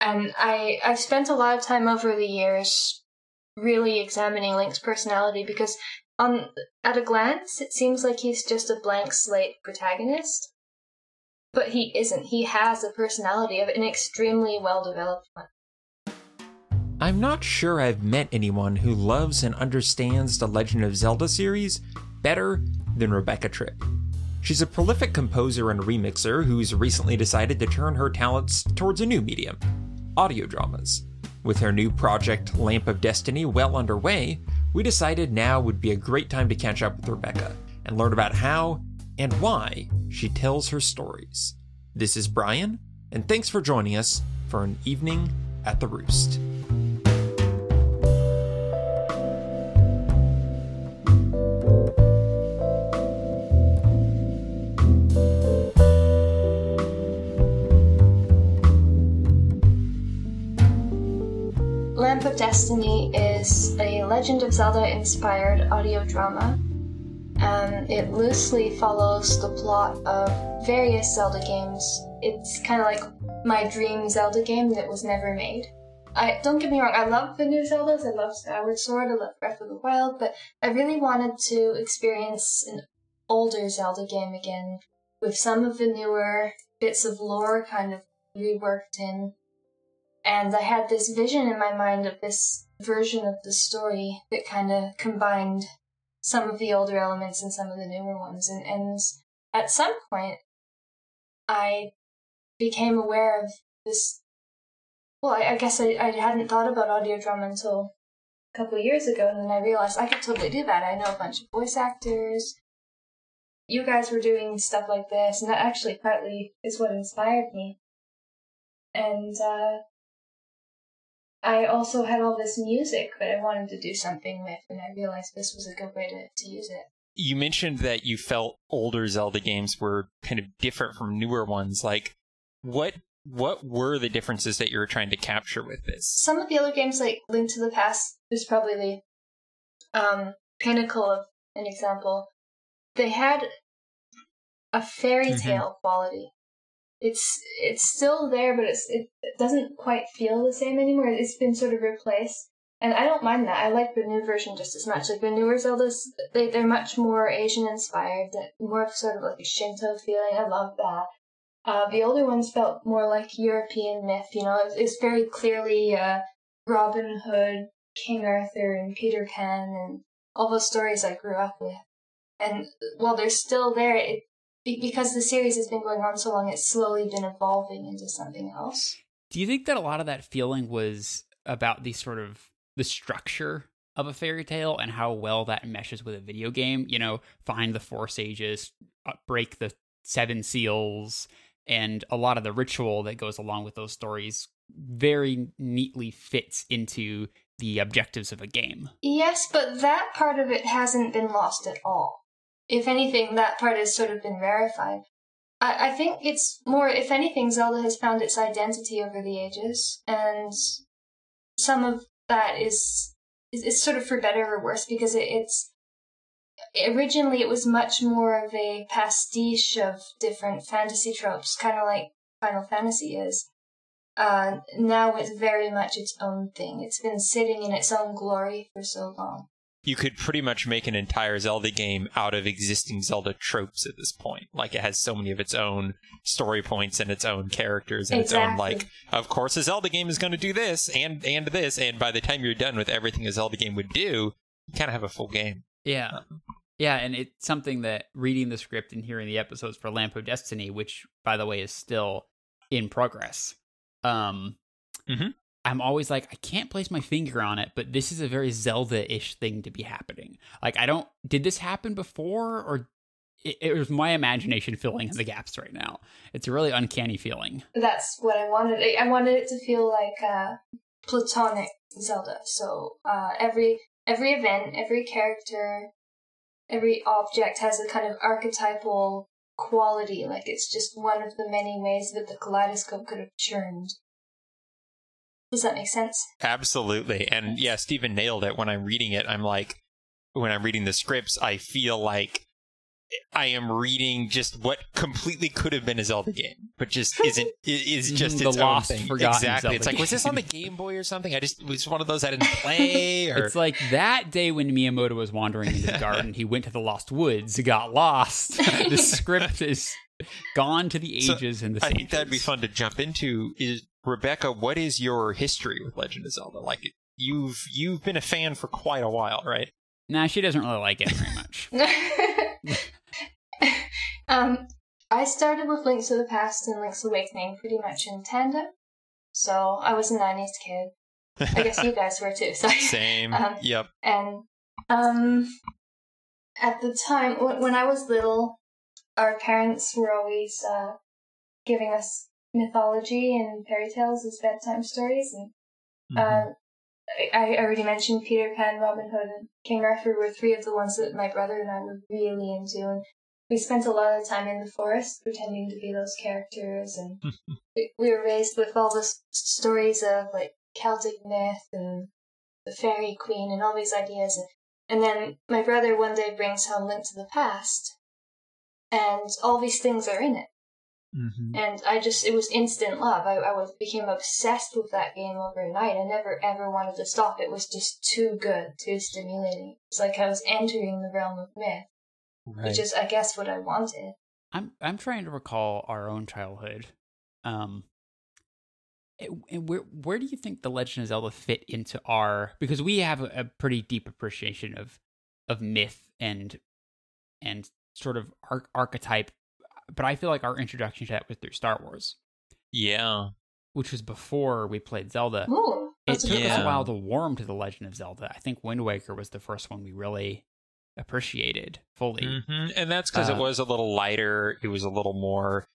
And I I've spent a lot of time over the years really examining Link's personality because on at a glance it seems like he's just a blank slate protagonist. But he isn't. He has a personality of an extremely well developed one. I'm not sure I've met anyone who loves and understands the Legend of Zelda series better than Rebecca Tripp. She's a prolific composer and remixer who's recently decided to turn her talents towards a new medium audio dramas. With her new project, Lamp of Destiny, well underway, we decided now would be a great time to catch up with Rebecca and learn about how and why she tells her stories. This is Brian, and thanks for joining us for an evening at the Roost. Destiny is a Legend of Zelda inspired audio drama. Um, it loosely follows the plot of various Zelda games. It's kind of like my dream Zelda game that was never made. I don't get me wrong, I love the new Zeldas, I love Skyward Sword, I love Breath of the Wild, but I really wanted to experience an older Zelda game again with some of the newer bits of lore kind of reworked in and I had this vision in my mind of this version of the story that kind of combined some of the older elements and some of the newer ones. And, and at some point, I became aware of this. Well, I, I guess I, I hadn't thought about audio drama until a couple years ago, and then I realized I could totally do that. I know a bunch of voice actors. You guys were doing stuff like this, and that actually partly is what inspired me. And uh, I also had all this music that I wanted to do something with, and I realized this was a good way to, to use it. You mentioned that you felt older Zelda games were kind of different from newer ones. Like, what what were the differences that you were trying to capture with this? Some of the other games, like Link to the Past, is probably the um, pinnacle of an example. They had a fairy mm-hmm. tale mm-hmm. quality it's it's still there, but it's it, it doesn't quite feel the same anymore. It's been sort of replaced, and I don't mind that. I like the new version just as much. Like the newer Zeldas, they they're much more Asian inspired, more of sort of like a Shinto feeling. I love that. Uh, the older ones felt more like European myth. You know, it's, it's very clearly uh, Robin Hood, King Arthur, and Peter Pan, and all those stories I grew up with. And while they're still there, it because the series has been going on so long, it's slowly been evolving into something else. Do you think that a lot of that feeling was about the sort of the structure of a fairy tale and how well that meshes with a video game? You know, find the four sages, uh, break the seven seals, and a lot of the ritual that goes along with those stories very neatly fits into the objectives of a game. Yes, but that part of it hasn't been lost at all if anything, that part has sort of been verified. I, I think it's more, if anything, Zelda has found its identity over the ages, and some of that is is, is sort of for better or worse because it, it's originally it was much more of a pastiche of different fantasy tropes, kind of like Final Fantasy is. Uh, now it's very much its own thing. It's been sitting in its own glory for so long you could pretty much make an entire Zelda game out of existing Zelda tropes at this point. Like it has so many of its own story points and its own characters and exactly. its own like of course a Zelda game is going to do this and and this and by the time you're done with everything a Zelda game would do, you kind of have a full game. Yeah. Um, yeah, and it's something that reading the script and hearing the episodes for Lamp of Destiny, which by the way is still in progress. Um mm-hmm. I'm always like, I can't place my finger on it, but this is a very Zelda ish thing to be happening. Like, I don't, did this happen before or it, it, was my imagination filling in the gaps right now. It's a really uncanny feeling. That's what I wanted. I wanted it to feel like uh, platonic Zelda. So uh, every every event, every character, every object has a kind of archetypal quality. Like it's just one of the many ways that the kaleidoscope could have churned. Does that make sense? Absolutely. And yeah, Stephen nailed it. When I'm reading it, I'm like, when I'm reading the scripts, I feel like I am reading just what completely could have been a Zelda game, but just isn't is mm, just the its lost, own thing. Forgotten exactly. Zelda it's like was this on the Game Boy or something? I just it was one of those I didn't play. Or... It's like that day when Miyamoto was wandering into the garden, he went to the Lost Woods, got lost. the script is gone to the ages so, and the. I think that'd be fun to jump into. Is Rebecca, what is your history with Legend of Zelda? Like you've you've been a fan for quite a while, right? Nah, she doesn't really like it very much. um, I started with Link to the Past and Link's Awakening pretty much in tandem. So I was a 90s kid. I guess you guys were too. Sorry. Same. Um, yep. And um, at the time, when I was little, our parents were always uh, giving us mythology and fairy tales as bedtime stories. And mm-hmm. uh, I, I already mentioned Peter Pan, Robin Hood, and King Arthur were three of the ones that my brother and I were really into. And we spent a lot of time in the forest pretending to be those characters. And we, we were raised with all the stories of like Celtic myth and the fairy queen and all these ideas. And, and then my brother one day brings home Link to the Past, and all these things are in it. Mm-hmm. And I just, it was instant love. I, I was became obsessed with that game overnight. I never ever wanted to stop. It was just too good, too stimulating. It's like I was entering the realm of myth, right. which is, I guess, what I wanted. I'm I'm trying to recall our own childhood. Um, where where do you think the Legend of Zelda fit into our? Because we have a, a pretty deep appreciation of of myth and and sort of arch- archetype but I feel like our introduction to that was through Star Wars. Yeah. Which was before we played Zelda. Ooh, it took yeah. us a while to warm to the Legend of Zelda. I think Wind Waker was the first one we really appreciated fully. Mm-hmm. And that's because uh, it was a little lighter. It was a little more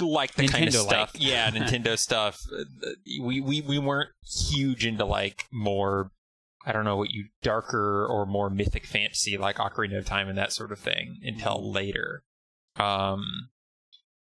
like the Nintendo kind of stuff. Yeah, Nintendo stuff. We, we we weren't huge into like more I don't know what you darker or more mythic fantasy like Ocarina of Time and that sort of thing until mm-hmm. later. Um,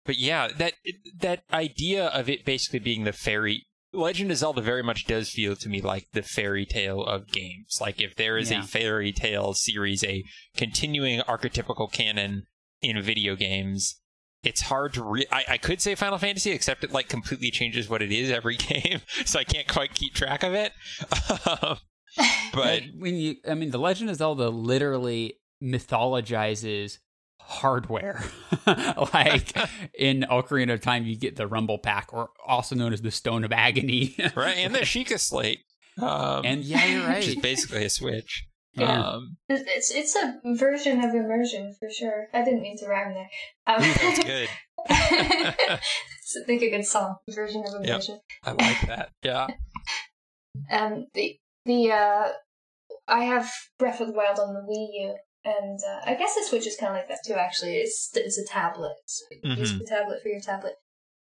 but yeah, that that idea of it basically being the fairy Legend of Zelda very much does feel to me like the fairy tale of games. Like if there is yeah. a fairy tale series, a continuing archetypical canon in video games, it's hard to re- I, I could say Final Fantasy, except it like completely changes what it is every game, so I can't quite keep track of it. but when you, I mean, the Legend of Zelda literally mythologizes hardware. like in Ocarina of Time, you get the Rumble Pack, or also known as the Stone of Agony. right, and the Sheikah Slate. Um, and yeah, you're right. Which is basically a Switch. Yeah. Um, it's it's a version of immersion for sure. I didn't mean to rhyme there. Um, that's good. think a good song version of immersion. Yep, I like that. Yeah. Um, the the uh, I have Breath of the Wild on the Wii U, and uh, I guess the Switch is kind of like that too. Actually, it's it's a tablet. So mm-hmm. Use the tablet for your tablet.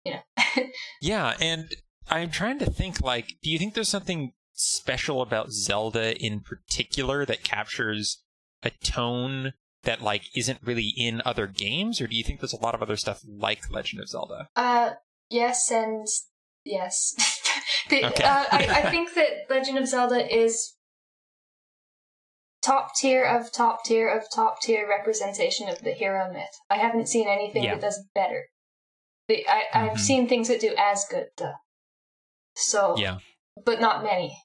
You know. yeah, and I'm trying to think. Like, do you think there's something special about Zelda in particular that captures a tone that like isn't really in other games, or do you think there's a lot of other stuff like Legend of Zelda? Uh, yes, and yes. the, okay. uh, I, I think that Legend of Zelda is top tier of top tier of top tier representation of the hero myth. I haven't seen anything yeah. that does better. The, I, mm-hmm. I've seen things that do as good though. So yeah, but not many.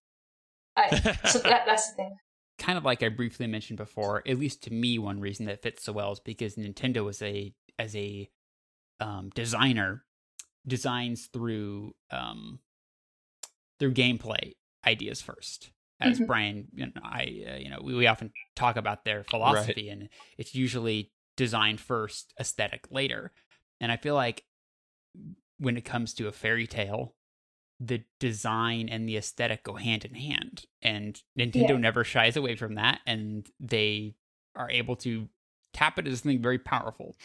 I, so that, that's the thing. Kind of like I briefly mentioned before, at least to me, one reason that fits so well is because Nintendo as a as a um, designer designs through um, through gameplay ideas first as mm-hmm. Brian, you know, I, uh, you know, we, we often talk about their philosophy, right. and it's usually design first, aesthetic later. And I feel like when it comes to a fairy tale, the design and the aesthetic go hand in hand, and Nintendo yeah. never shies away from that, and they are able to tap it as something very powerful.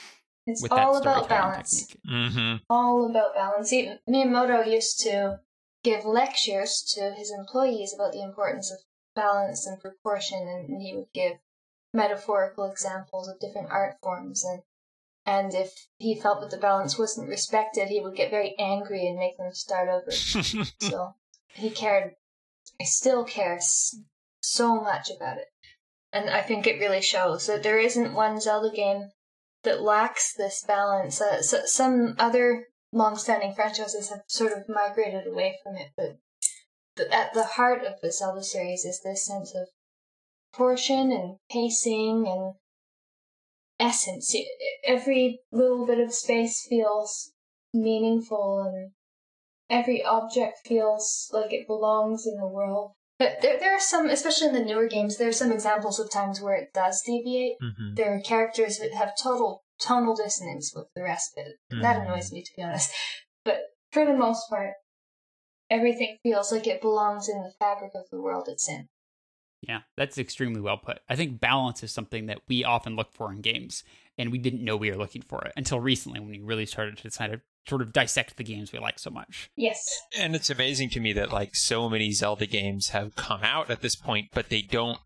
It's all about balance. Mm-hmm. All about balance. Miyamoto used to give lectures to his employees about the importance of balance and proportion, and he would give metaphorical examples of different art forms and and if he felt that the balance wasn't respected, he would get very angry and make them start over. so he cared, he still cares so much about it. And I think it really shows that there isn't one Zelda game that lacks this balance. Uh, so some other long-standing franchises have sort of migrated away from it, but at the heart of the Zelda series is this sense of proportion and pacing and essence. Every little bit of space feels meaningful and every object feels like it belongs in the world. But there, there are some, especially in the newer games, there are some examples of times where it does deviate. Mm-hmm. There are characters that have total tonal dissonance with the rest of it. Mm-hmm. That annoys me, to be honest. But for the most part, everything feels like it belongs in the fabric of the world it's in. Yeah, that's extremely well put. I think balance is something that we often look for in games, and we didn't know we were looking for it until recently when we really started to decide to sort of dissect the games we like so much. Yes. And it's amazing to me that like so many Zelda games have come out at this point, but they don't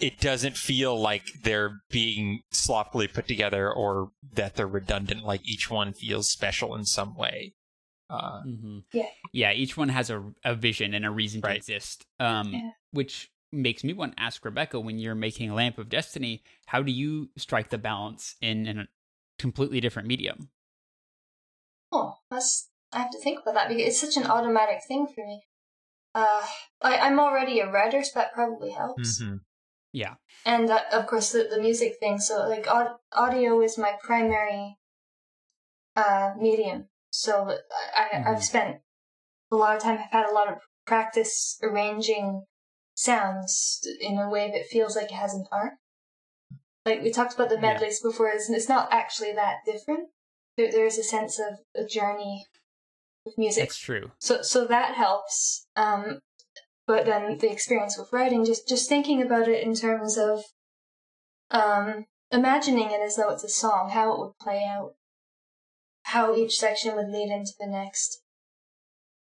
it doesn't feel like they're being sloppily put together or that they're redundant. Like each one feels special in some way. Uh, mm-hmm. Yeah, yeah. Each one has a a vision and a reason right. to exist. Um, yeah. which makes me want to ask Rebecca: when you're making Lamp of Destiny, how do you strike the balance in, in a completely different medium? Oh, that's I have to think about that because it's such an automatic thing for me. Uh, I, I'm already a writer, so that probably helps. Mm-hmm. Yeah. And uh, of course the, the music thing. So like aud- audio is my primary uh, medium. So I, mm-hmm. I've spent a lot of time. I've had a lot of practice arranging sounds in a way that feels like it has an arc. Like we talked about the medleys yeah. before, it's, it's not actually that different. There, there's a sense of a journey with music. That's true. So so that helps. Um, but then the experience with writing, just just thinking about it in terms of um, imagining it as though it's a song, how it would play out, how each section would lead into the next.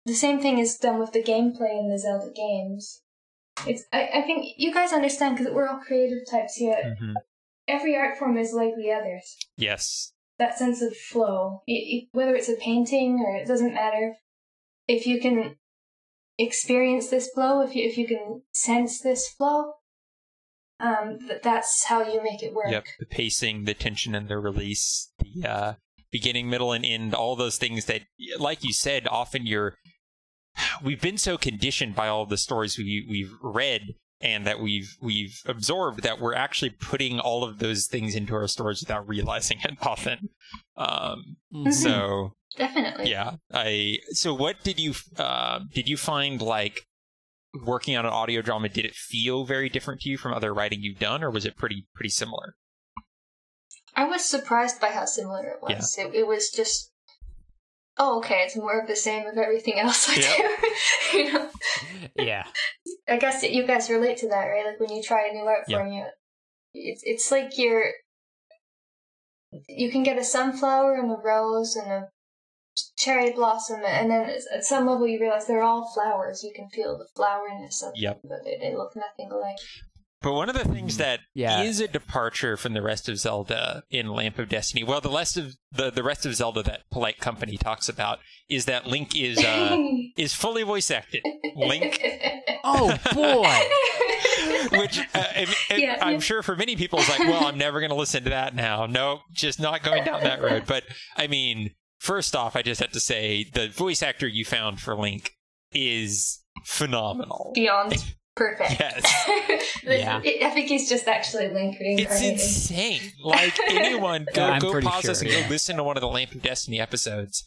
The same thing is done with the gameplay in the Zelda games. It's I, I think you guys understand because we're all creative types here. Mm-hmm. Every art form is like the others. Yes. That sense of flow, it, it, whether it's a painting or it doesn't matter. If you can experience this flow, if you if you can sense this flow, um, that's how you make it work. Yep, the pacing, the tension, and the release, the uh, beginning, middle, and end, all those things that, like you said, often you're. We've been so conditioned by all the stories we we've read and that we've we've absorbed that we're actually putting all of those things into our stories without realizing it often. Um, mm-hmm. So definitely, yeah. I so what did you uh, did you find like working on an audio drama? Did it feel very different to you from other writing you've done, or was it pretty pretty similar? I was surprised by how similar it was. Yeah. It, it was just oh, okay, it's more of the same of everything else I yep. do. you know? Yeah. I guess you guys relate to that, right? Like when you try a new art form, you it's it's like you're you can get a sunflower and a rose and a cherry blossom, and then at some level you realize they're all flowers. You can feel the floweriness of yep. them, but they, they look nothing alike. But one of the things mm-hmm. that yeah. is a departure from the rest of Zelda in Lamp of Destiny, well, the rest of the, the rest of Zelda that Polite Company talks about is that Link is uh, is fully voice acted. Link, oh boy, which uh, yeah, I'm yeah. sure for many people is like, well, I'm never going to listen to that now. No, just not going down that road. But I mean, first off, I just have to say the voice actor you found for Link is phenomenal. Beyond perfect. Yes. yeah. I think he's just actually Link It's insane. Like anyone, go go pause sure, this and yeah. go listen to one of the Lamp of Destiny episodes.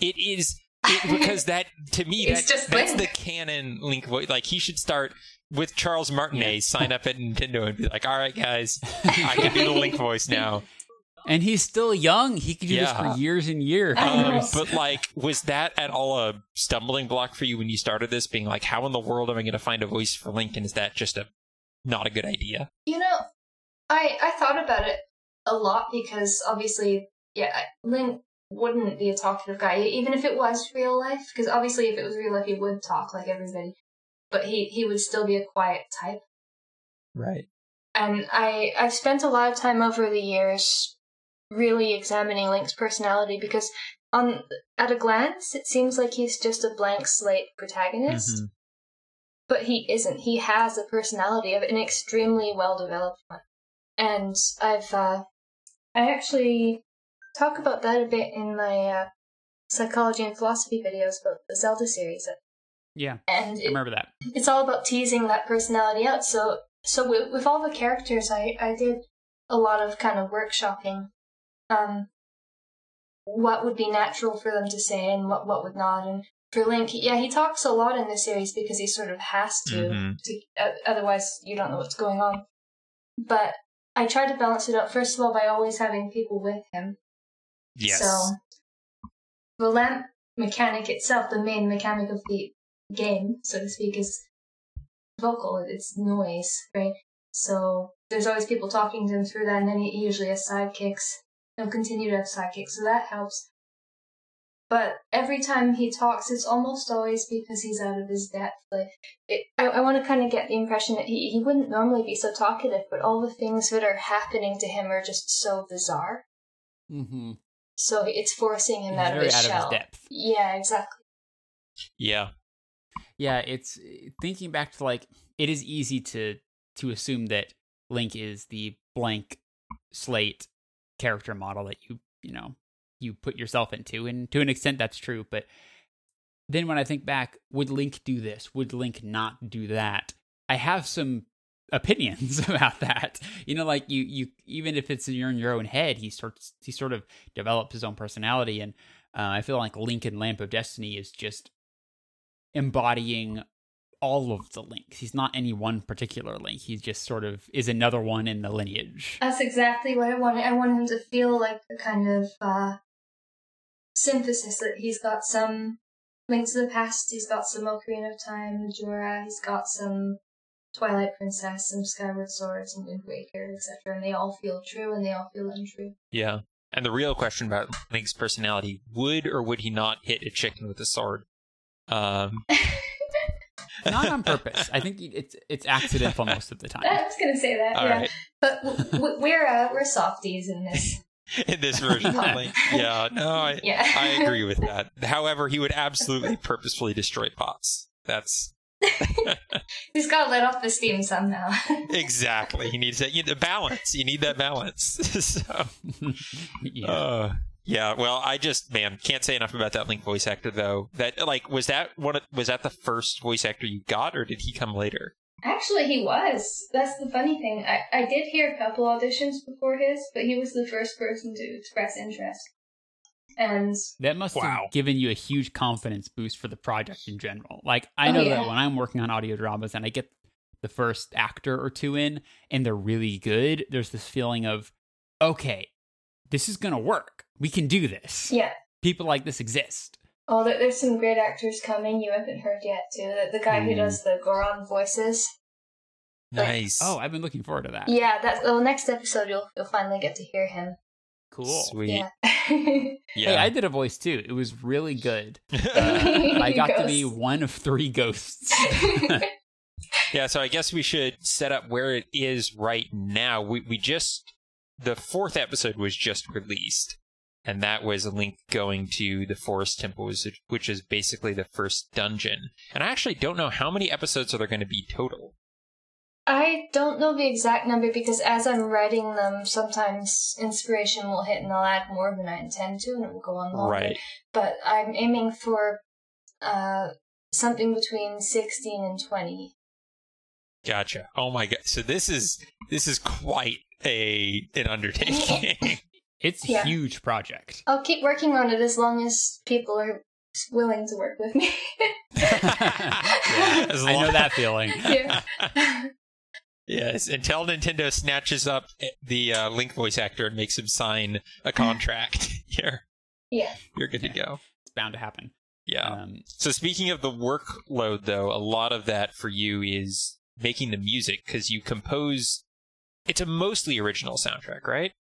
It is it, because that to me that, that's Link. the canon Link voice. Like he should start with Charles Martinet. Yeah. Sign up at Nintendo and be like, "All right, guys, I can do the Link voice now." And he's still young. He could do yeah. this for years and years. Um, but like, was that at all a stumbling block for you when you started this? Being like, how in the world am I going to find a voice for Lincoln? Is that just a not a good idea? You know, I I thought about it a lot because obviously, yeah, Link wouldn't be a talkative guy, even if it was real life. Because obviously, if it was real life, he would talk like everybody, but he he would still be a quiet type. Right. And I I've spent a lot of time over the years really examining Link's personality because on at a glance it seems like he's just a blank slate protagonist. Mm-hmm. But he isn't. He has a personality of an extremely well developed one. And I've uh, I actually talk about that a bit in my uh, psychology and philosophy videos about the Zelda series. Yeah, and it, I remember that. It's all about teasing that personality out. So, so with, with all the characters, I I did a lot of kind of workshopping. Um, what would be natural for them to say and what what would not, and for Link, yeah, he talks a lot in this series because he sort of has to. Mm-hmm. To uh, otherwise, you don't know what's going on. But I try to balance it out first of all by always having people with him. Yes. So the lamp mechanic itself, the main mechanic of the game, so to speak, is vocal. It's noise, right? So there's always people talking to him through that, and then he usually has sidekicks. He'll continue to have psychic, so that helps. But every time he talks, it's almost always because he's out of his depth. Like, it, I, I want to kind of get the impression that he, he wouldn't normally be so talkative, but all the things that are happening to him are just so bizarre. Mm-hmm. So it's forcing him out of his out shell. Of his depth. Yeah, exactly. Yeah. Yeah, it's thinking back to like it is easy to to assume that Link is the blank slate character model that you you know you put yourself into and to an extent that's true but then when i think back would link do this? Would link not do that? I have some opinions about that. You know like you you even if it's in your, in your own head he starts he sort of develops his own personality and uh, i feel like link in lamp of destiny is just embodying all of the links. He's not any one particular link. He just sort of is another one in the lineage. That's exactly what I wanted. I want him to feel like a kind of uh, synthesis that he's got some Link to the Past, he's got some Ocarina of Time, Majora, he's got some Twilight Princess, some Skyward Sword, some Wind Waker, etc. And they all feel true and they all feel untrue. Yeah. And the real question about Link's personality would or would he not hit a chicken with a sword? Um, not on purpose. I think it's it's accidental most of the time. I was gonna say that, All yeah. Right. But we're uh, we're softies in this in this version. like, yeah, no, I, yeah. I agree with that. However, he would absolutely purposefully destroy pots. That's. He's got to let off the steam somehow. exactly. He needs that. You need the balance. You need that balance. so, yeah. Uh, yeah. Well, I just man can't say enough about that Link voice actor though. That like was that one was that the first voice actor you got, or did he come later? Actually, he was. That's the funny thing. I, I did hear a couple auditions before his, but he was the first person to express interest. And that must wow. have given you a huge confidence boost for the project in general. Like, I oh, know yeah. that when I'm working on audio dramas and I get the first actor or two in and they're really good, there's this feeling of, okay, this is going to work. We can do this. Yeah. People like this exist. Oh, there's some great actors coming you haven't heard yet too. The, the guy mm. who does the Goron voices. Nice. Like, oh, I've been looking forward to that. Yeah, that well, next episode you'll you'll finally get to hear him. Cool. Sweet. Yeah. yeah. Hey, I did a voice too. It was really good. Uh, I got to be one of three ghosts. yeah, so I guess we should set up where it is right now. We we just the fourth episode was just released and that was a link going to the forest temple which is basically the first dungeon. And i actually don't know how many episodes are there going to be total. I don't know the exact number because as i'm writing them sometimes inspiration will hit and i'll add more than i intend to and it will go on longer. Right. But i'm aiming for uh, something between 16 and 20 gotcha. Oh my god so this is this is quite a an undertaking It's a yeah. huge project. I'll keep working on it as long as people are willing to work with me. yeah, I know that feeling. Yeah. yes, until Nintendo snatches up the uh, Link voice actor and makes him sign a contract, you're yeah, you're good yeah. to go. It's bound to happen. Yeah. Um, so speaking of the workload, though, a lot of that for you is making the music because you compose. It's a mostly original soundtrack, right?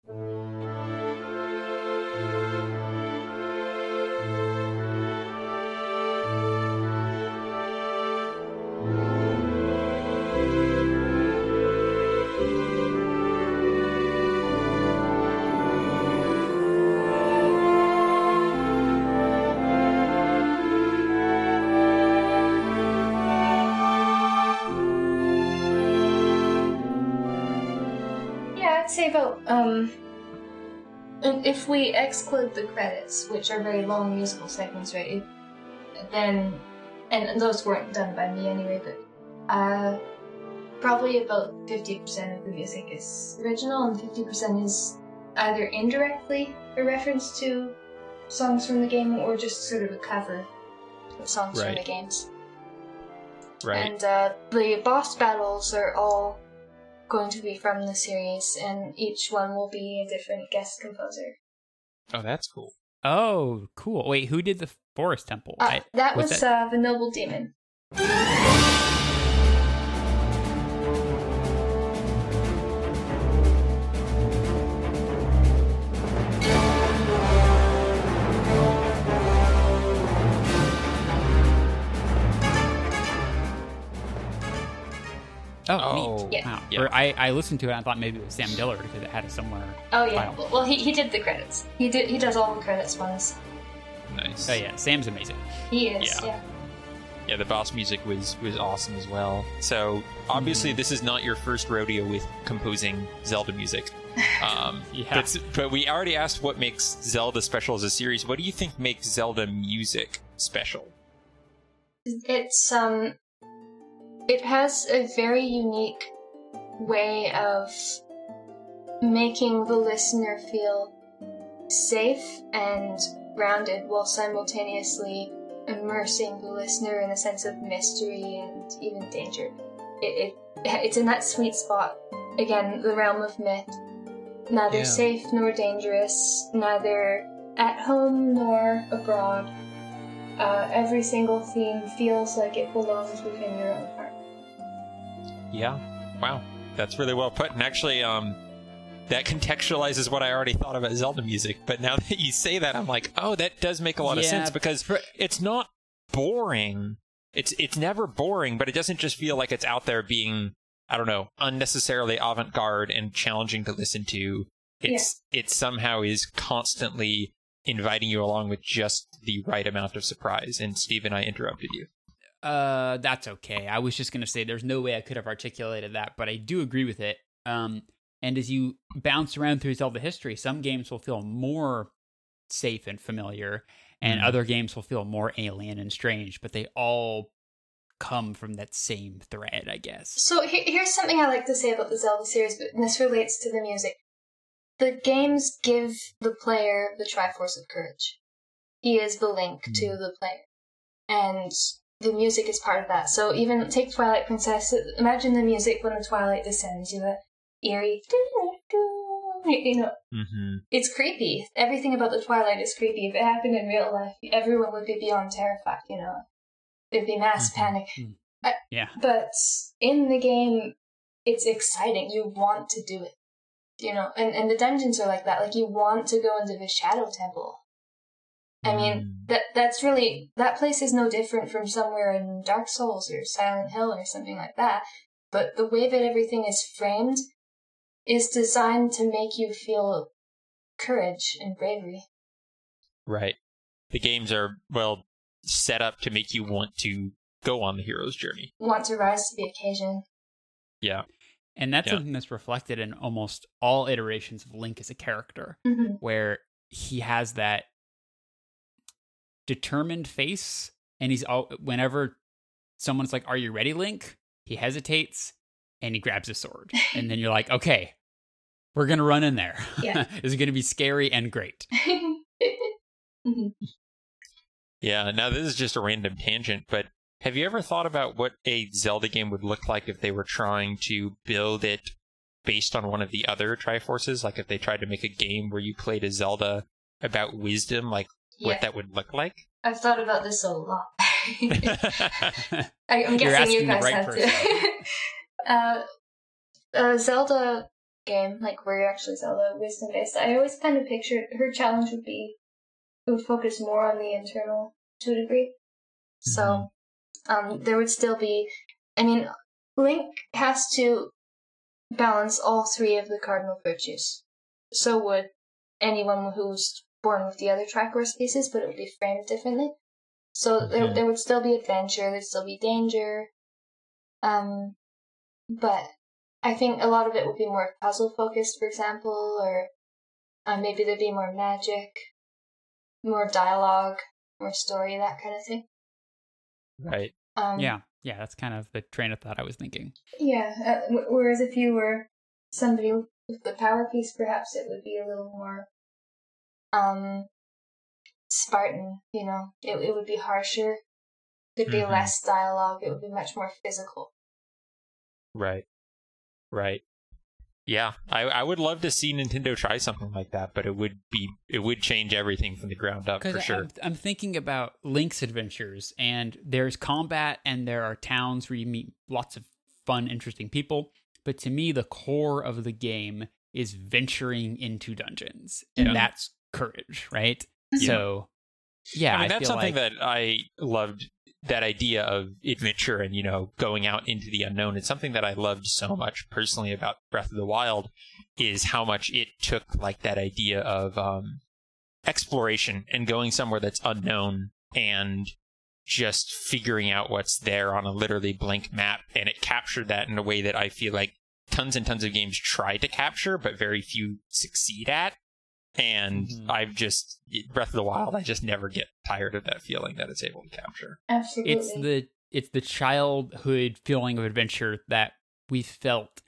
About um if we exclude the credits, which are very long musical segments, right? It, then, and those weren't done by me anyway, but uh, probably about 50% of the music is original and 50% is either indirectly a reference to songs from the game or just sort of a cover of songs right. from the games. Right. And uh, the boss battles are all going to be from the series, and each one will be a different guest composer. Oh, that's cool. Oh, cool. Wait, who did the Forest Temple? Uh, I, that was, was that? Uh, the Noble Demon. Oh, oh neat. Yeah. Wow. yeah. I, I listened to it and I thought maybe it was Sam Dillard because it had it somewhere. Oh yeah. File. Well, he, he did the credits. He did he does all the credits for us. Nice. Oh yeah, Sam's amazing. He is. Yeah. yeah. Yeah, the boss music was was awesome as well. So obviously, mm. this is not your first rodeo with composing Zelda music. Um, yeah. But, but we already asked what makes Zelda special as a series. What do you think makes Zelda music special? It's um it has a very unique way of making the listener feel safe and grounded while simultaneously immersing the listener in a sense of mystery and even danger. It, it it's in that sweet spot. Again, the realm of myth. Neither yeah. safe nor dangerous, neither at home nor abroad. Uh, every single theme feels like it belongs within your own heart. Yeah. Wow. That's really well put. And actually, um, that contextualizes what I already thought about Zelda music. But now that you say that, I'm like, oh, that does make a lot yeah, of sense because for, it's not boring. It's it's never boring, but it doesn't just feel like it's out there being, I don't know, unnecessarily avant-garde and challenging to listen to. It's yeah. it somehow is constantly inviting you along with just the right amount of surprise. And Stephen, I interrupted you. Uh, that's okay. I was just gonna say there's no way I could have articulated that, but I do agree with it. Um, and as you bounce around through Zelda history, some games will feel more safe and familiar, and mm. other games will feel more alien and strange. But they all come from that same thread, I guess. So here's something I like to say about the Zelda series, but this relates to the music. The games give the player the Triforce of Courage. He is the link mm. to the player. And the music is part of that. So even take Twilight Princess. Imagine the music when the twilight descends. You know, eerie. You know, mm-hmm. it's creepy. Everything about the Twilight is creepy. If it happened in real life, everyone would be beyond terrified. You know, there'd be mass mm-hmm. panic. Mm-hmm. I, yeah. But in the game, it's exciting. You want to do it. You know, and, and the dungeons are like that. Like you want to go into the Shadow Temple I mean, mm. that that's really that place is no different from somewhere in Dark Souls or Silent Hill or something like that. But the way that everything is framed is designed to make you feel courage and bravery. Right. The games are well set up to make you want to go on the hero's journey. Want to rise to the occasion. Yeah. And that's yeah. something that's reflected in almost all iterations of Link as a character, mm-hmm. where he has that determined face, and he's all whenever someone's like, "Are you ready, Link?" He hesitates and he grabs his sword, and then you're like, "Okay, we're gonna run in there. Yeah. it's gonna be scary and great." mm-hmm. Yeah. Now this is just a random tangent, but have you ever thought about what a Zelda game would look like if they were trying to build it based on one of the other Triforces? Like if they tried to make a game where you played a Zelda about wisdom, like yeah. what that would look like? I've thought about this a lot. I, am guessing you guys right have person. to. uh, a Zelda game, like where you're actually Zelda wisdom based, I always kind of pictured her challenge would be it would focus more on the internal to a degree. So mm-hmm. um, there would still be, I mean, Link has to balance all three of the cardinal virtues. So would anyone who's born with the other Triforce pieces, but it would be framed differently. So there, mm-hmm. there would still be adventure, there'd still be danger. Um, but I think a lot of it would be more puzzle focused, for example, or Uh, maybe there'd be more magic, more dialogue, more story, that kind of thing. Right. Um, yeah, yeah, that's kind of the train of thought I was thinking. Yeah. Uh, whereas if you were somebody with the power piece, perhaps it would be a little more um Spartan. You know, it it would be harsher. There'd be Mhm. less dialogue. It would be much more physical. Right. Right. Yeah, I, I would love to see Nintendo try something like that, but it would be it would change everything from the ground up for sure. I'm, I'm thinking about Link's adventures, and there's combat, and there are towns where you meet lots of fun, interesting people. But to me, the core of the game is venturing into dungeons, and Yeah. that's courage, right? Yeah. So, yeah, I mean, that's feel something like, that I loved. That idea of adventure and you know going out into the unknown. It's something that I loved so much personally about Breath of the Wild. Is how much it took like that idea of um, exploration and going somewhere that's unknown and just figuring out what's there on a literally blank map. And it captured that in a way that I feel like tons and tons of games try to capture, but very few succeed at. And Mhm. I've just Breath of the Wild. I just never get tired of that feeling that it's able to capture. Absolutely. it's the it's the childhood feeling of adventure that we felt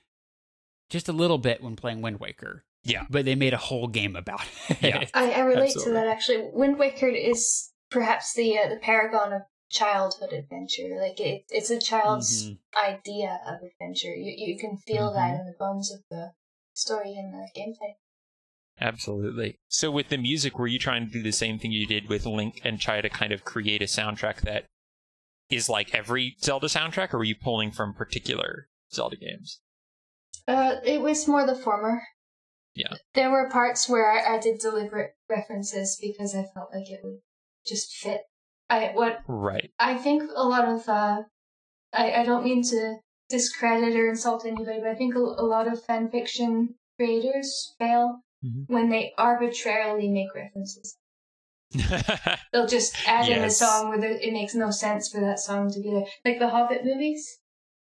just a little bit when playing Wind Waker. Yeah. but they made a whole game about it. Yeah. I, I relate Absolutely. to that actually. Wind Waker is perhaps the uh, the paragon of childhood adventure. Like it, it's a child's Mhm. idea of adventure. You you can feel Mhm. that in the bones of the story and the gameplay. Absolutely. So with the music, were you trying to do the same thing you did with Link and try to kind of create a soundtrack that is like every Zelda soundtrack, or were you pulling from particular Zelda games? Uh, it was more the former. Yeah. There were parts where I, I did deliberate references because I felt like it would just fit. I what Right. I think a lot of uh, I I don't mean to discredit or insult anybody, but I think a, a lot of fan fiction creators fail Mhm. when they arbitrarily make references. They'll just add in a song where there, it makes no sense for that song to be there, like the Hobbit movies.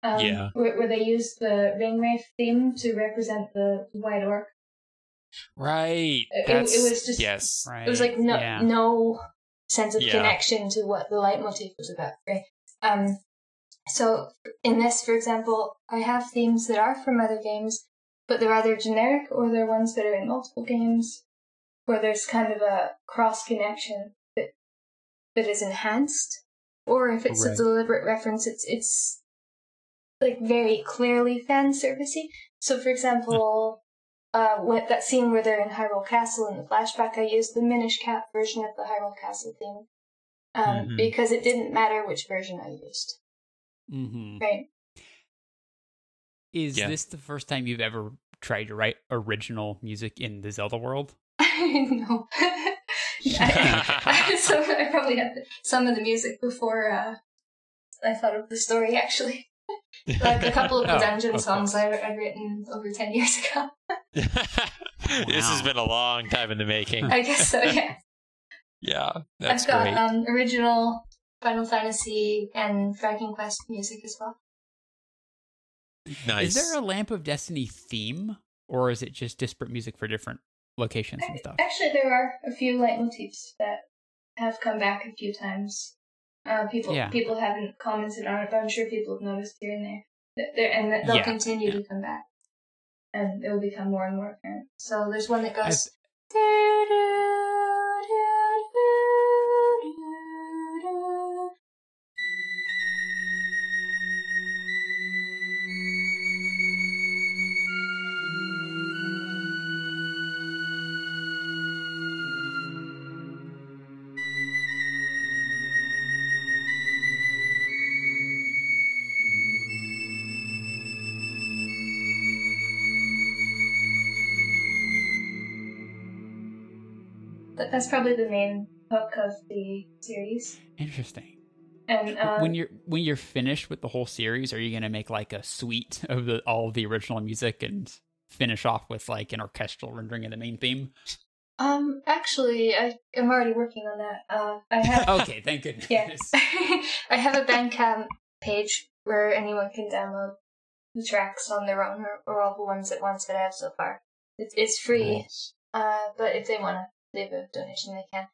Um, Yeah. where, where they use the Ringwraith theme to represent the White Orc. right. It- it was just- yes. Right. It was like no yeah. no sense of Yeah. connection to what the leitmotif was about, right? Um, so in this, for example, I have themes that are from other games, but they're either generic or they're ones that are in multiple games, where there's kind of a cross connection that that is enhanced, or if it's Right. a deliberate reference, it's it's like very clearly fan servicey. So, for example, uh, with that scene where they're in Hyrule Castle in the flashback, I used the Minish Cap version of the Hyrule Castle theme um, Mhm. because it didn't matter which version I used. hmm Right? Is Yeah. this the first time you've ever tried to write original music in the Zelda world? no. I, so I probably had some of the music before uh, I thought of the story. Actually, like a couple of the Oh, dungeon of songs. I, I'd written over ten years ago. This has been a long time in the making. I guess so. Yeah, Yeah, that's I've got great. um, original Final Fantasy and Dragon Quest music as well. Nice. Is there a Lamp of Destiny theme, or is it just disparate music for different locations and stuff? Actually, there are a few leitmotifs that have come back a few times. Uh, people Yeah. people haven't commented on it, but I'm sure people have noticed here and there. They're- and they'll Yeah, continue yeah. to come back. And it will become more and more apparent. So there's one that I've- That's probably the main hook of the series. Interesting. And uh, when you're when you're finished with the whole series, are you gonna make like a suite of the all of the original music and finish off with like an orchestral rendering of the main theme? um, actually, I am already working on that. Uh, I have Okay, thank goodness. Yeah. I have a Bandcamp page where anyone can download the tracks on their own or, or all the ones at once that I have so far. It's, it's free. Uh, but if they want to a donation, they can.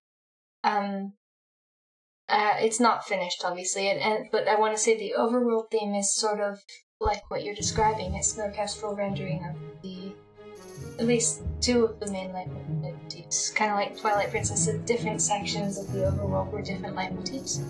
Um, uh, it's not finished, obviously, and, and but I want to say the overworld theme is sort of like what you're describing. It's an orchestral rendering of the at least two of the main leitmotifs, kind of like Twilight Princess. The different sections of the overworld were different leitmotifs.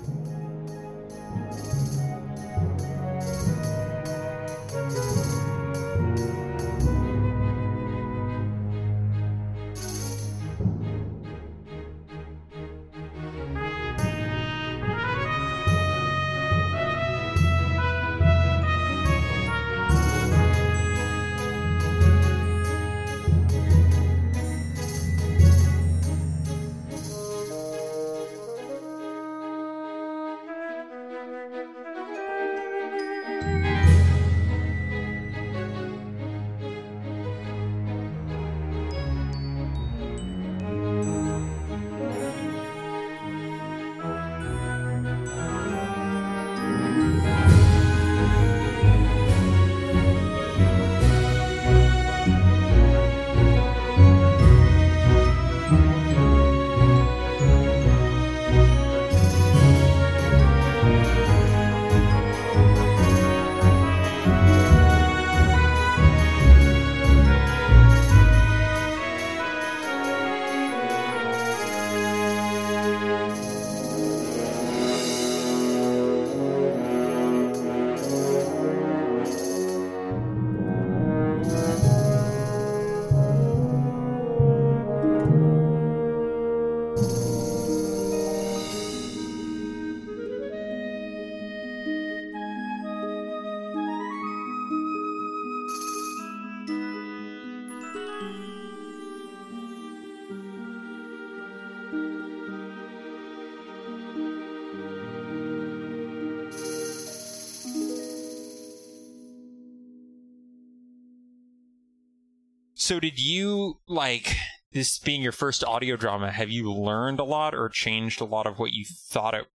So did you like this being your first audio drama? Have you learned a lot or changed a lot of what you thought it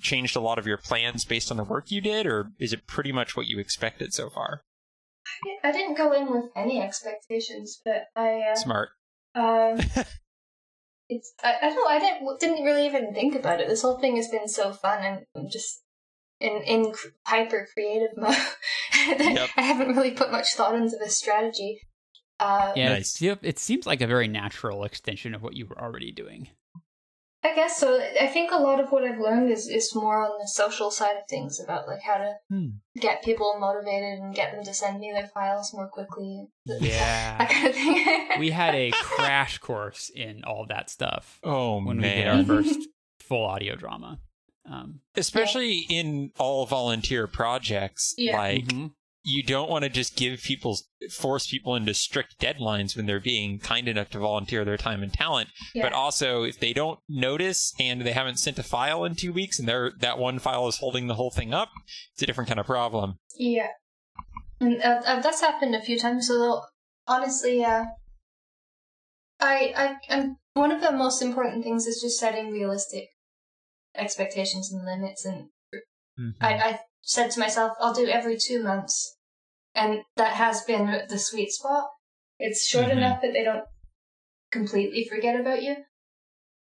changed a lot of your plans based on the work you did, or is it pretty much what you expected so far? I didn't go in with any expectations, but I uh, smart. Uh, it's I, I don't know. I didn't didn't really even think about it. This whole thing has been so fun and just in in hyper creative mode. yep. I haven't really put much thought into the strategy. Uh, yeah, nice. it, it seems like a very natural extension of what you were already doing. I guess so. I think a lot of what I've learned is, is more on the social side of things about like how to hmm. get people motivated and get them to send me their files more quickly. Yeah, that kind of thing. we had a crash course in all that stuff. Oh when man, we did our first full audio drama. Um, Especially yeah. in all volunteer projects, yeah. like mm-hmm you don't want to just give people force people into strict deadlines when they're being kind enough to volunteer their time and talent yeah. but also if they don't notice and they haven't sent a file in two weeks and they're that one file is holding the whole thing up it's a different kind of problem yeah and uh, uh, that's happened a few times so honestly uh i i am one of the most important things is just setting realistic expectations and limits and mm-hmm. I, I said to myself, I'll do every two months. And that has been the sweet spot. It's short mm-hmm. enough that they don't completely forget about you,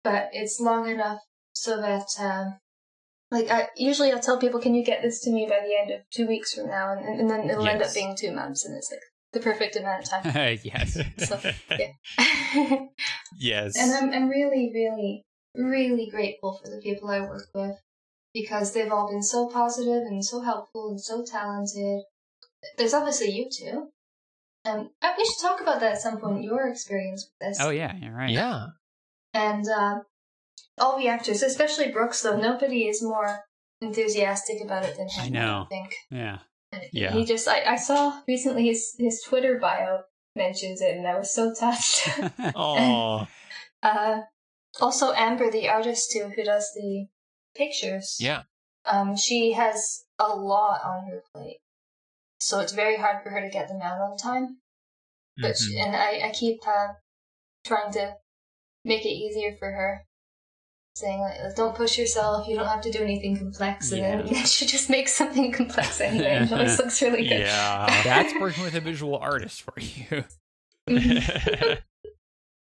but it's long enough so that, um, like, I usually I'll tell people, can you get this to me by the end of two weeks from now? And, and then it'll yes. end up being two months, and it's like the perfect amount of time. yes. So, yeah. yes. And I'm, I'm really, really, really grateful for the people I work with because they've all been so positive and so helpful and so talented. There's obviously you two. Um, we should talk about that at some point. Your experience with this. Oh yeah, you're right. Yeah. And uh, all the actors, especially Brooks, though nobody is more enthusiastic about it than him. I know. I think. Yeah. Yeah. He just, I, I saw recently his his Twitter bio mentions it, and I was so touched. Oh. uh, also, Amber, the artist too, who does the pictures. Yeah. Um, she has a lot on her plate, so it's very hard for her to get them out on time. But mm-hmm. she, and I, I keep uh, trying to make it easier for her, saying like, "Don't push yourself. You don't have to do anything complex." And yeah. then she just makes something complex anyway. and it always looks really good. Yeah, that's working with a visual artist for you.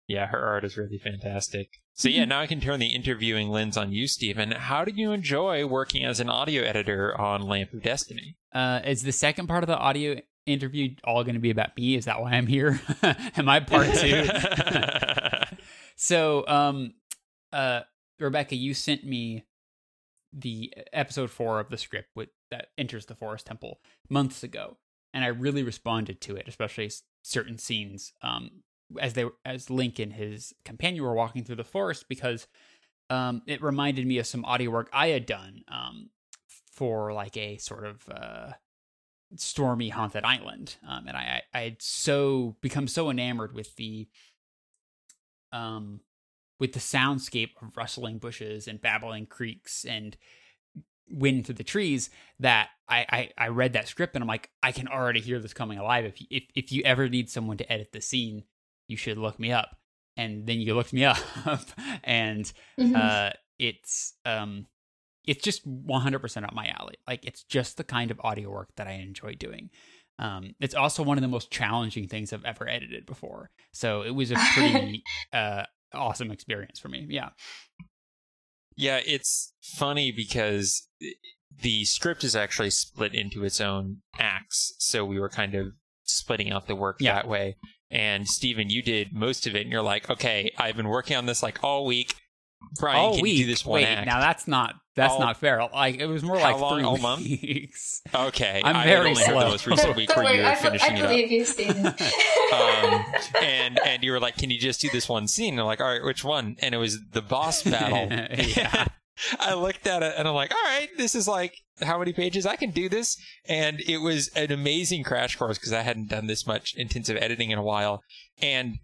Mm-hmm. Yeah, her art is really fantastic. So yeah, now I can turn the interviewing lens on you, Stephen. How did you enjoy working as an audio editor on Lamp of Destiny? Uh, is the second part of the audio interview all going to be about me? Is that why I'm here? Am I part two? so, um, uh, Rebecca, you sent me the episode four of the script with that enters the forest temple months ago, and I really responded to it, especially certain scenes. Um, as they as Link and his companion were walking through the forest because um, it reminded me of some audio work I had done um, for like a sort of uh, stormy haunted island, um, and I I had so become so enamored with the um with the soundscape of rustling bushes and babbling creeks and wind through the trees that I, I, I read that script and I'm like I can already hear this coming alive if if if you ever need someone to edit the scene you should look me up. And then you looked me up, and mm-hmm. uh, it's um, it's just 100% up my alley. Like it's just the kind of audio work that I enjoy doing. Um, it's also one of the most challenging things I've ever edited before. So it was a pretty uh, awesome experience for me. Yeah. Yeah, it's funny because the script is actually split into its own acts. So we were kind of splitting out the work yeah. that way. And Stephen, you did most of it, and you're like, okay, I've been working on this like all week. Brian, all can week? you do this one Wait, act? now that's not that's all, not fair. Like it was more like long, three all weeks. Month? Okay, I'm very I slow. the most recent week where you were finishing I, I believe it up. you, Stephen. um, and and you were like, can you just do this one scene? And I'm like, all right, which one? And it was the boss battle. yeah. I looked at it and I'm like, all right, this is like how many pages? I can do this. And it was an amazing crash course because I hadn't done this much intensive editing in a while. And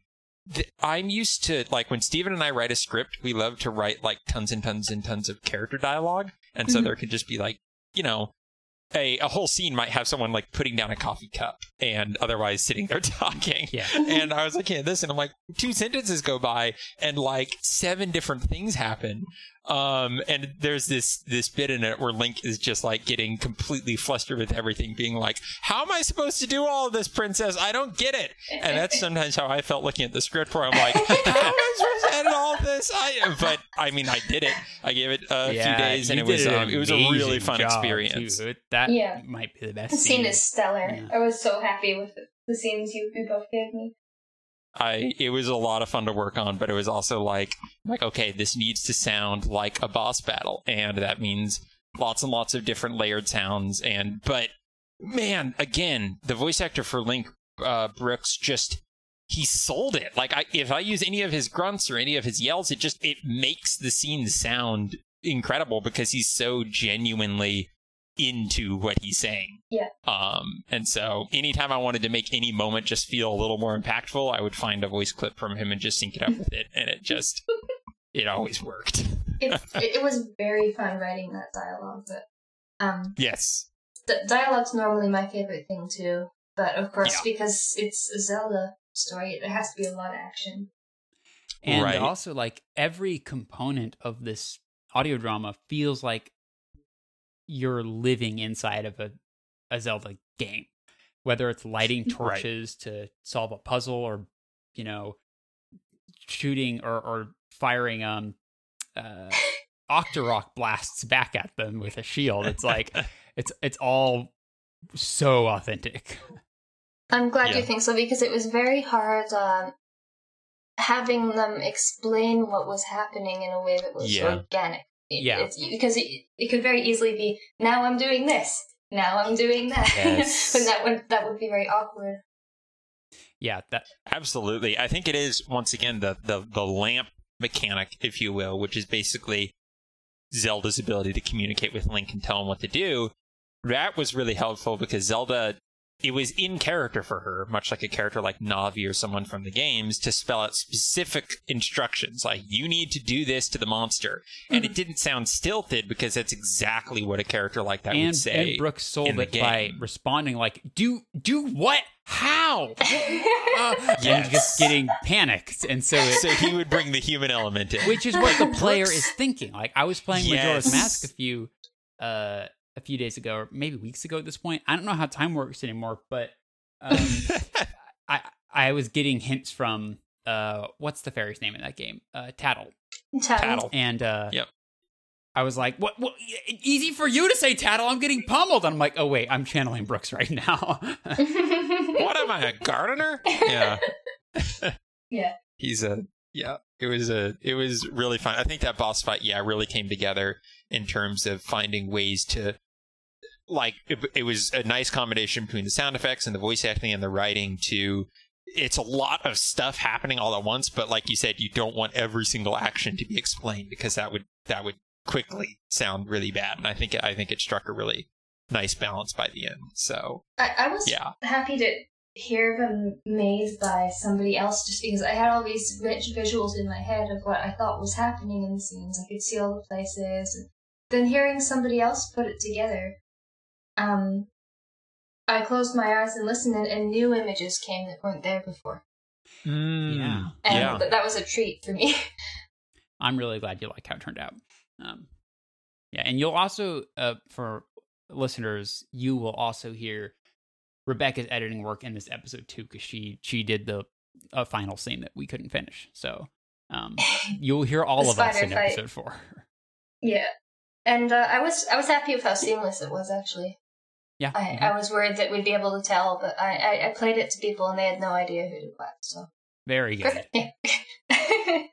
th- I'm used to, like, when Stephen and I write a script, we love to write like tons and tons and tons of character dialogue. And so mm-hmm. there could just be like, you know, a, a whole scene might have someone like putting down a coffee cup and otherwise sitting there talking. Yeah. And I was looking at this and I'm like, two sentences go by and like seven different things happen. Um, and there's this this bit in it where Link is just like getting completely flustered with everything, being like, "How am I supposed to do all of this, Princess? I don't get it." And that's sometimes how I felt looking at the script, where I'm like, "How am I supposed to edit all this?" I, but I mean, I did it. I gave it a yeah, few days, and it was um, it was a really fun experience. Too. That yeah. might be the best. The scene, scene is stellar. Yeah. I was so happy with the scenes you, you both gave me. I it was a lot of fun to work on, but it was also like like okay, this needs to sound like a boss battle, and that means lots and lots of different layered sounds. And but man, again, the voice actor for Link uh, Brooks just he sold it. Like I, if I use any of his grunts or any of his yells, it just it makes the scene sound incredible because he's so genuinely into what he's saying. Yeah. Um, and so anytime I wanted to make any moment just feel a little more impactful, I would find a voice clip from him and just sync it up with it, and it just it always worked. it, it was very fun writing that dialogue, but um, yes, d- dialogue's normally my favorite thing too. But of course, yeah. because it's a Zelda story, there has to be a lot of action. And right. also, like every component of this audio drama feels like you're living inside of a, a Zelda game, whether it's lighting torches right. to solve a puzzle or, you know, shooting or, or firing um uh Octorok blasts back at them with a shield. It's like it's it's all so authentic. I'm glad yeah. you think so because it was very hard um, having them explain what was happening in a way that was yeah. organic yeah. It's, because it, it could very easily be now I'm doing this, now I'm doing that, yes. and that would that would be very awkward. Yeah, that absolutely. I think it is once again the the the lamp mechanic, if you will, which is basically Zelda's ability to communicate with Link and tell him what to do. That was really helpful because Zelda it was in character for her, much like a character like Navi or someone from the games, to spell out specific instructions, like you need to do this to the monster. And mm-hmm. it didn't sound stilted because that's exactly what a character like that and, would say. And Brooks sold it by responding like, "Do do what? How?" uh, yes. And just getting panicked, and so it, so he would bring the human element in, which is what the player Brooks, is thinking. Like I was playing yes. Majora's Mask a few uh a few days ago, or maybe weeks ago at this point. I don't know how time works anymore, but um, I I was getting hints from uh, what's the fairy's name in that game? Uh, Tatl. Tatl. Tatl. And uh, Yep. I was like, what, what? Easy for you to say, Tatl. I'm getting pummeled. And I'm like, oh, wait, I'm channeling Brooks right now. what am I, a gardener? Yeah. Yeah. He's a yeah. It was a it was really fun. I think that boss fight, yeah, really came together in terms of finding ways to like it, it was a nice combination between the sound effects and the voice acting and the writing to it's a lot of stuff happening all at once, but like you said, you don't want every single action to be explained because that would that would quickly sound really bad. And I think I think it struck a really nice balance by the end. So I, I was yeah. happy to hear them made by somebody else just because I had all these rich visuals in my head of what I thought was happening in the scenes. I could see all the places. And then hearing somebody else put it together, um, I closed my eyes and listened, and, and new images came that weren't there before. Mm, Yeah. And Yeah. th- that was a treat for me. I'm really glad you like how it turned out. Um, yeah, and you'll also, uh, for listeners, you will also hear Rebecca's editing work in this episode too, because she she did the uh, final scene that we couldn't finish. So um, you'll hear all of us in fight. episode four. yeah, and uh, I was I was happy with how seamless it was actually. Yeah, I, mhm. I was worried that we'd be able to tell, but I, I, I played it to people and they had no idea who did what. So very good. yeah.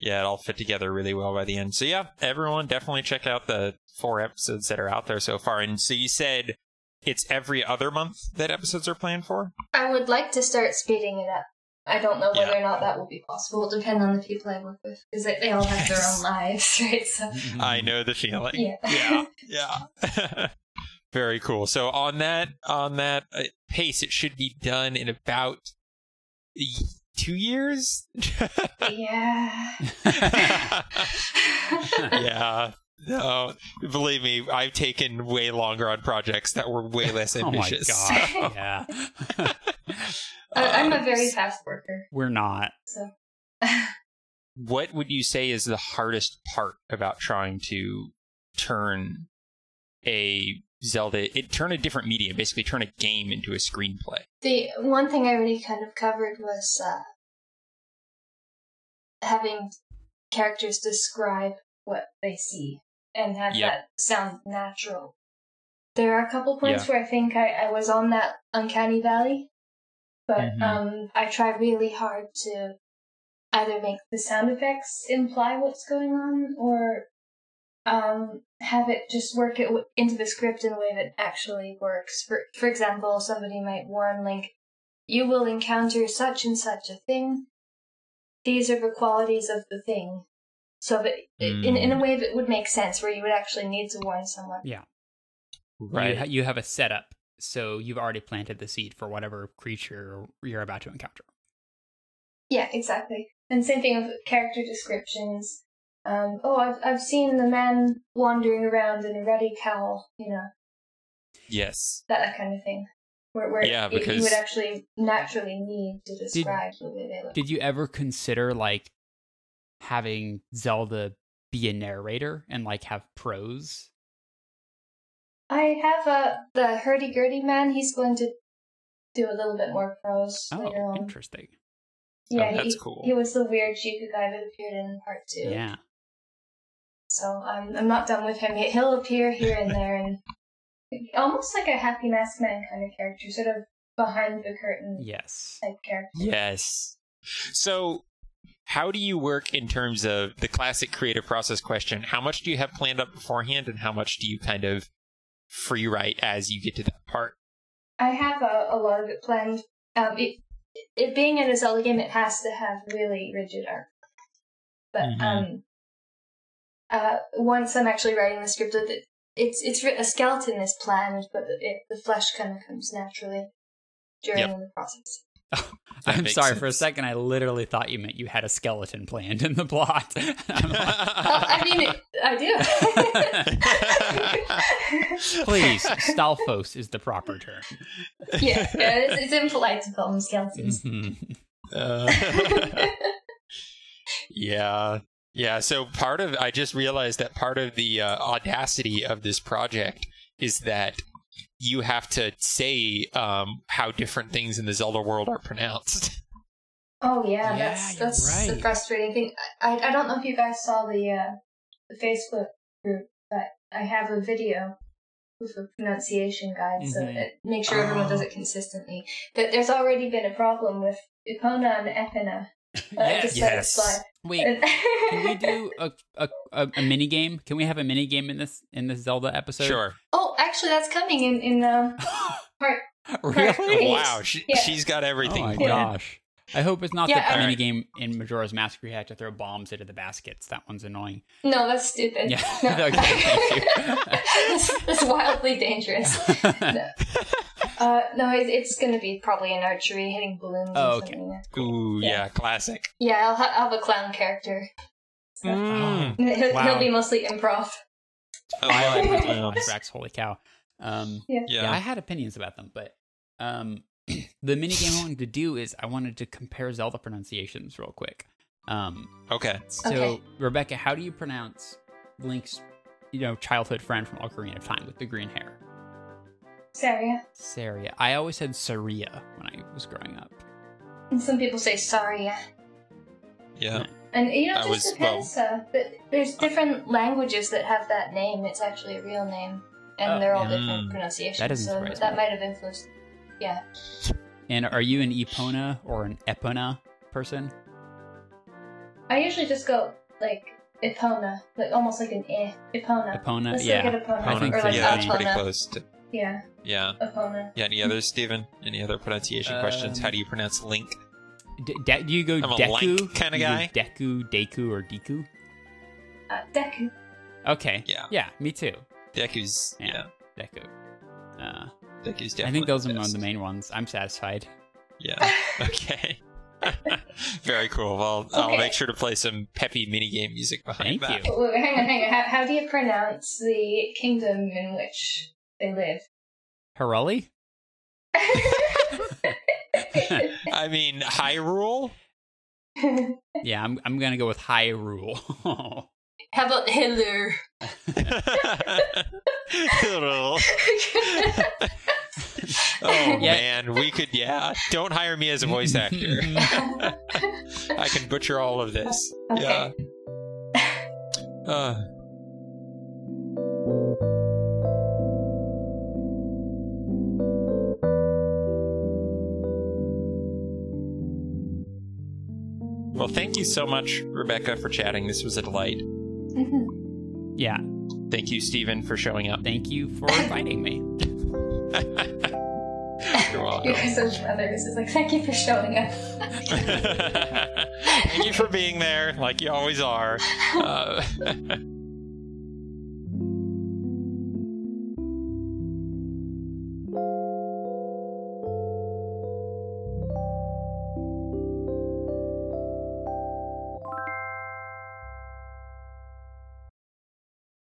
yeah, it all fit together really well by the end. So yeah, everyone definitely check out the four episodes that are out there so far. And so you said it's every other month that episodes are planned for? I would like to start speeding it up. I don't know whether Yeah. or not that will be possible. It'll depend on the people I work with because they, they all have their own lives, right? So I know the feeling. yeah, Yeah. Yeah. Very cool. So on that on that uh, pace it should be done in about 2 years. yeah. yeah. No, believe me, I've taken way longer on projects that were way less ambitious. oh my ambitious. god! yeah, I, I'm a Um, very fast worker, we're not. so what would you say is the hardest part about trying to turn a Zelda, it turn a different medium, basically turn a game into a screenplay? the one thing I really kind of covered was uh, having characters describe what they see and have Yep. that sound natural. There are a couple points Yeah. where I think I, I was on that uncanny valley, but Mhm. um, I try really hard to either make the sound effects imply what's going on or um, have it just work it w- into the script in a way that actually works. For for example, somebody might warn Link, "You will encounter such and such a thing. These are the qualities of the thing." So that in in a way that would make sense, where you would actually need to warn someone. Yeah, Right. You, ha- you have a setup, so you've already planted the seed for whatever creature you're about to encounter. Yeah, exactly. And same thing with character descriptions. Um, oh, I've I've seen the man wandering around in a ruddy cowl. You know yes. that, that kind of thing. Where where Yeah, y- you would actually naturally need to describe the way they look. Did you ever consider like having Zelda be a narrator and like have prose? I have uh, the hurdy gurdy man. He's going to do a little bit more prose later Oh, on. interesting. Yeah, Oh, that's he, cool. He was the weird Sheikah guy that appeared in part two. Yeah. So um, I'm not done with him yet. He'll appear here and there, and almost like a Happy Masked Man kind of character, sort of behind the curtain Yes. type character. Yes. So, how do you work in terms of the classic creative process question? How much do you have planned up beforehand, and how much do you kind of free write as you get to that part? I have a, a lot of it planned. Um, it, it being in a Zelda game, it has to have really rigid art. But Mhm. um, uh, once I'm actually writing the script, it, it's it's a skeleton is planned, but it, the flesh kind of comes naturally during Yep. the process. That I'm makes sorry, for a second, I literally thought you meant you had a skeleton planned in the plot. I'm like, Oh, I mean, it, I do. Please, Stalfos is the proper term. yeah, yeah it's, it's impolite to call them skeletons. Mhm. Uh, yeah. Yeah. So part of, I just realized that part of the uh, audacity of this project is that you have to say um, how different things in the Zelda world are pronounced. Oh yeah, Yeah, that's you're that's the frustrating thing. I I don't know if you guys saw the uh, the Facebook group, but I have a video with a pronunciation guide, so Mhm. that make sure everyone does Oh. it consistently. But there's already been a problem with Epona and Epina. Uh, Yes. just yes. Let it slide. Wait, can we do a, a, a, a mini game? Can we have a mini game in this in this Zelda episode? Sure. oh, actually, that's coming in in uh, part. really? Eight. Wow, she, Yeah. she's got everything. Oh everything. my planned. gosh. I hope it's not Yeah, the I- mini game in Majora's Mask where you have to throw bombs into the baskets. That one's annoying. No, that's stupid. Yeah. No. Okay, thank you. that's, that's wildly dangerous. No. Uh, no, it, it's going to be probably an archery hitting balloons Oh, okay. something. Ooh, Yeah. yeah, classic. Yeah, I'll, ha- I'll have a clown character. So, Mm. he'll, Wow. he'll be mostly improv. I like Violet clowns. Rex, holy cow. Um, Yeah. yeah. I had opinions about them, but um, the mini game I wanted to do is I wanted to compare Zelda pronunciations real quick. Um, Okay. so Okay. Rebecca, how do you pronounce Link's, you know, childhood friend from Ocarina of Time with the green hair? Saria. Saria. I always said Saria when I was growing up. And some people say Saria. Yeah. And you know, I it just was- depends. uh, but there's different languages that have that name. It's actually a real name, and Oh, they're all yeah. different Mm. pronunciations. That doesn't so surprise that me. might have influenced. Yeah. And are you an Epona or an Epona person? I usually just go like Epona, like almost like an eh. Epona. Epona? Let's yeah. Epona. I think or like yeah, that's pretty close. To, Yeah, yeah. Epona. Yeah. Any others, Stephen? Any other pronunciation questions? Um, How do you pronounce Link? D- de- do you go I'm a Deku? Link kinda Do you go guy. Deku, Deku, or Deku? Uh, Deku. Okay. Yeah. Yeah, me too. Deku's. Yeah. Yeah. Deku. Uh, Deku's definitely. I think those are the one of the main ones. I'm satisfied. Yeah. Okay. Very cool. Well, I'll make sure to play some peppy minigame music behind Thank that. you. Wait, hang on, hang on. How, how do you pronounce the kingdom in which they live? Haruli? I mean, Hyrule. Yeah, I'm I'm gonna go with Hyrule. how about Hello? Hyrule. oh Yeah. man, we could. Yeah, don't hire me as a voice actor. I can butcher all of this. Okay. Yeah. Uh, well, thank you so much, Rebecca, for chatting. This was a delight. Mhm. yeah, Thank you, Stephen, for showing up. thank you for inviting me. You're welcome. You guys are brothers. It's like, thank you for showing up. Thank you for being there, like you always are. Uh,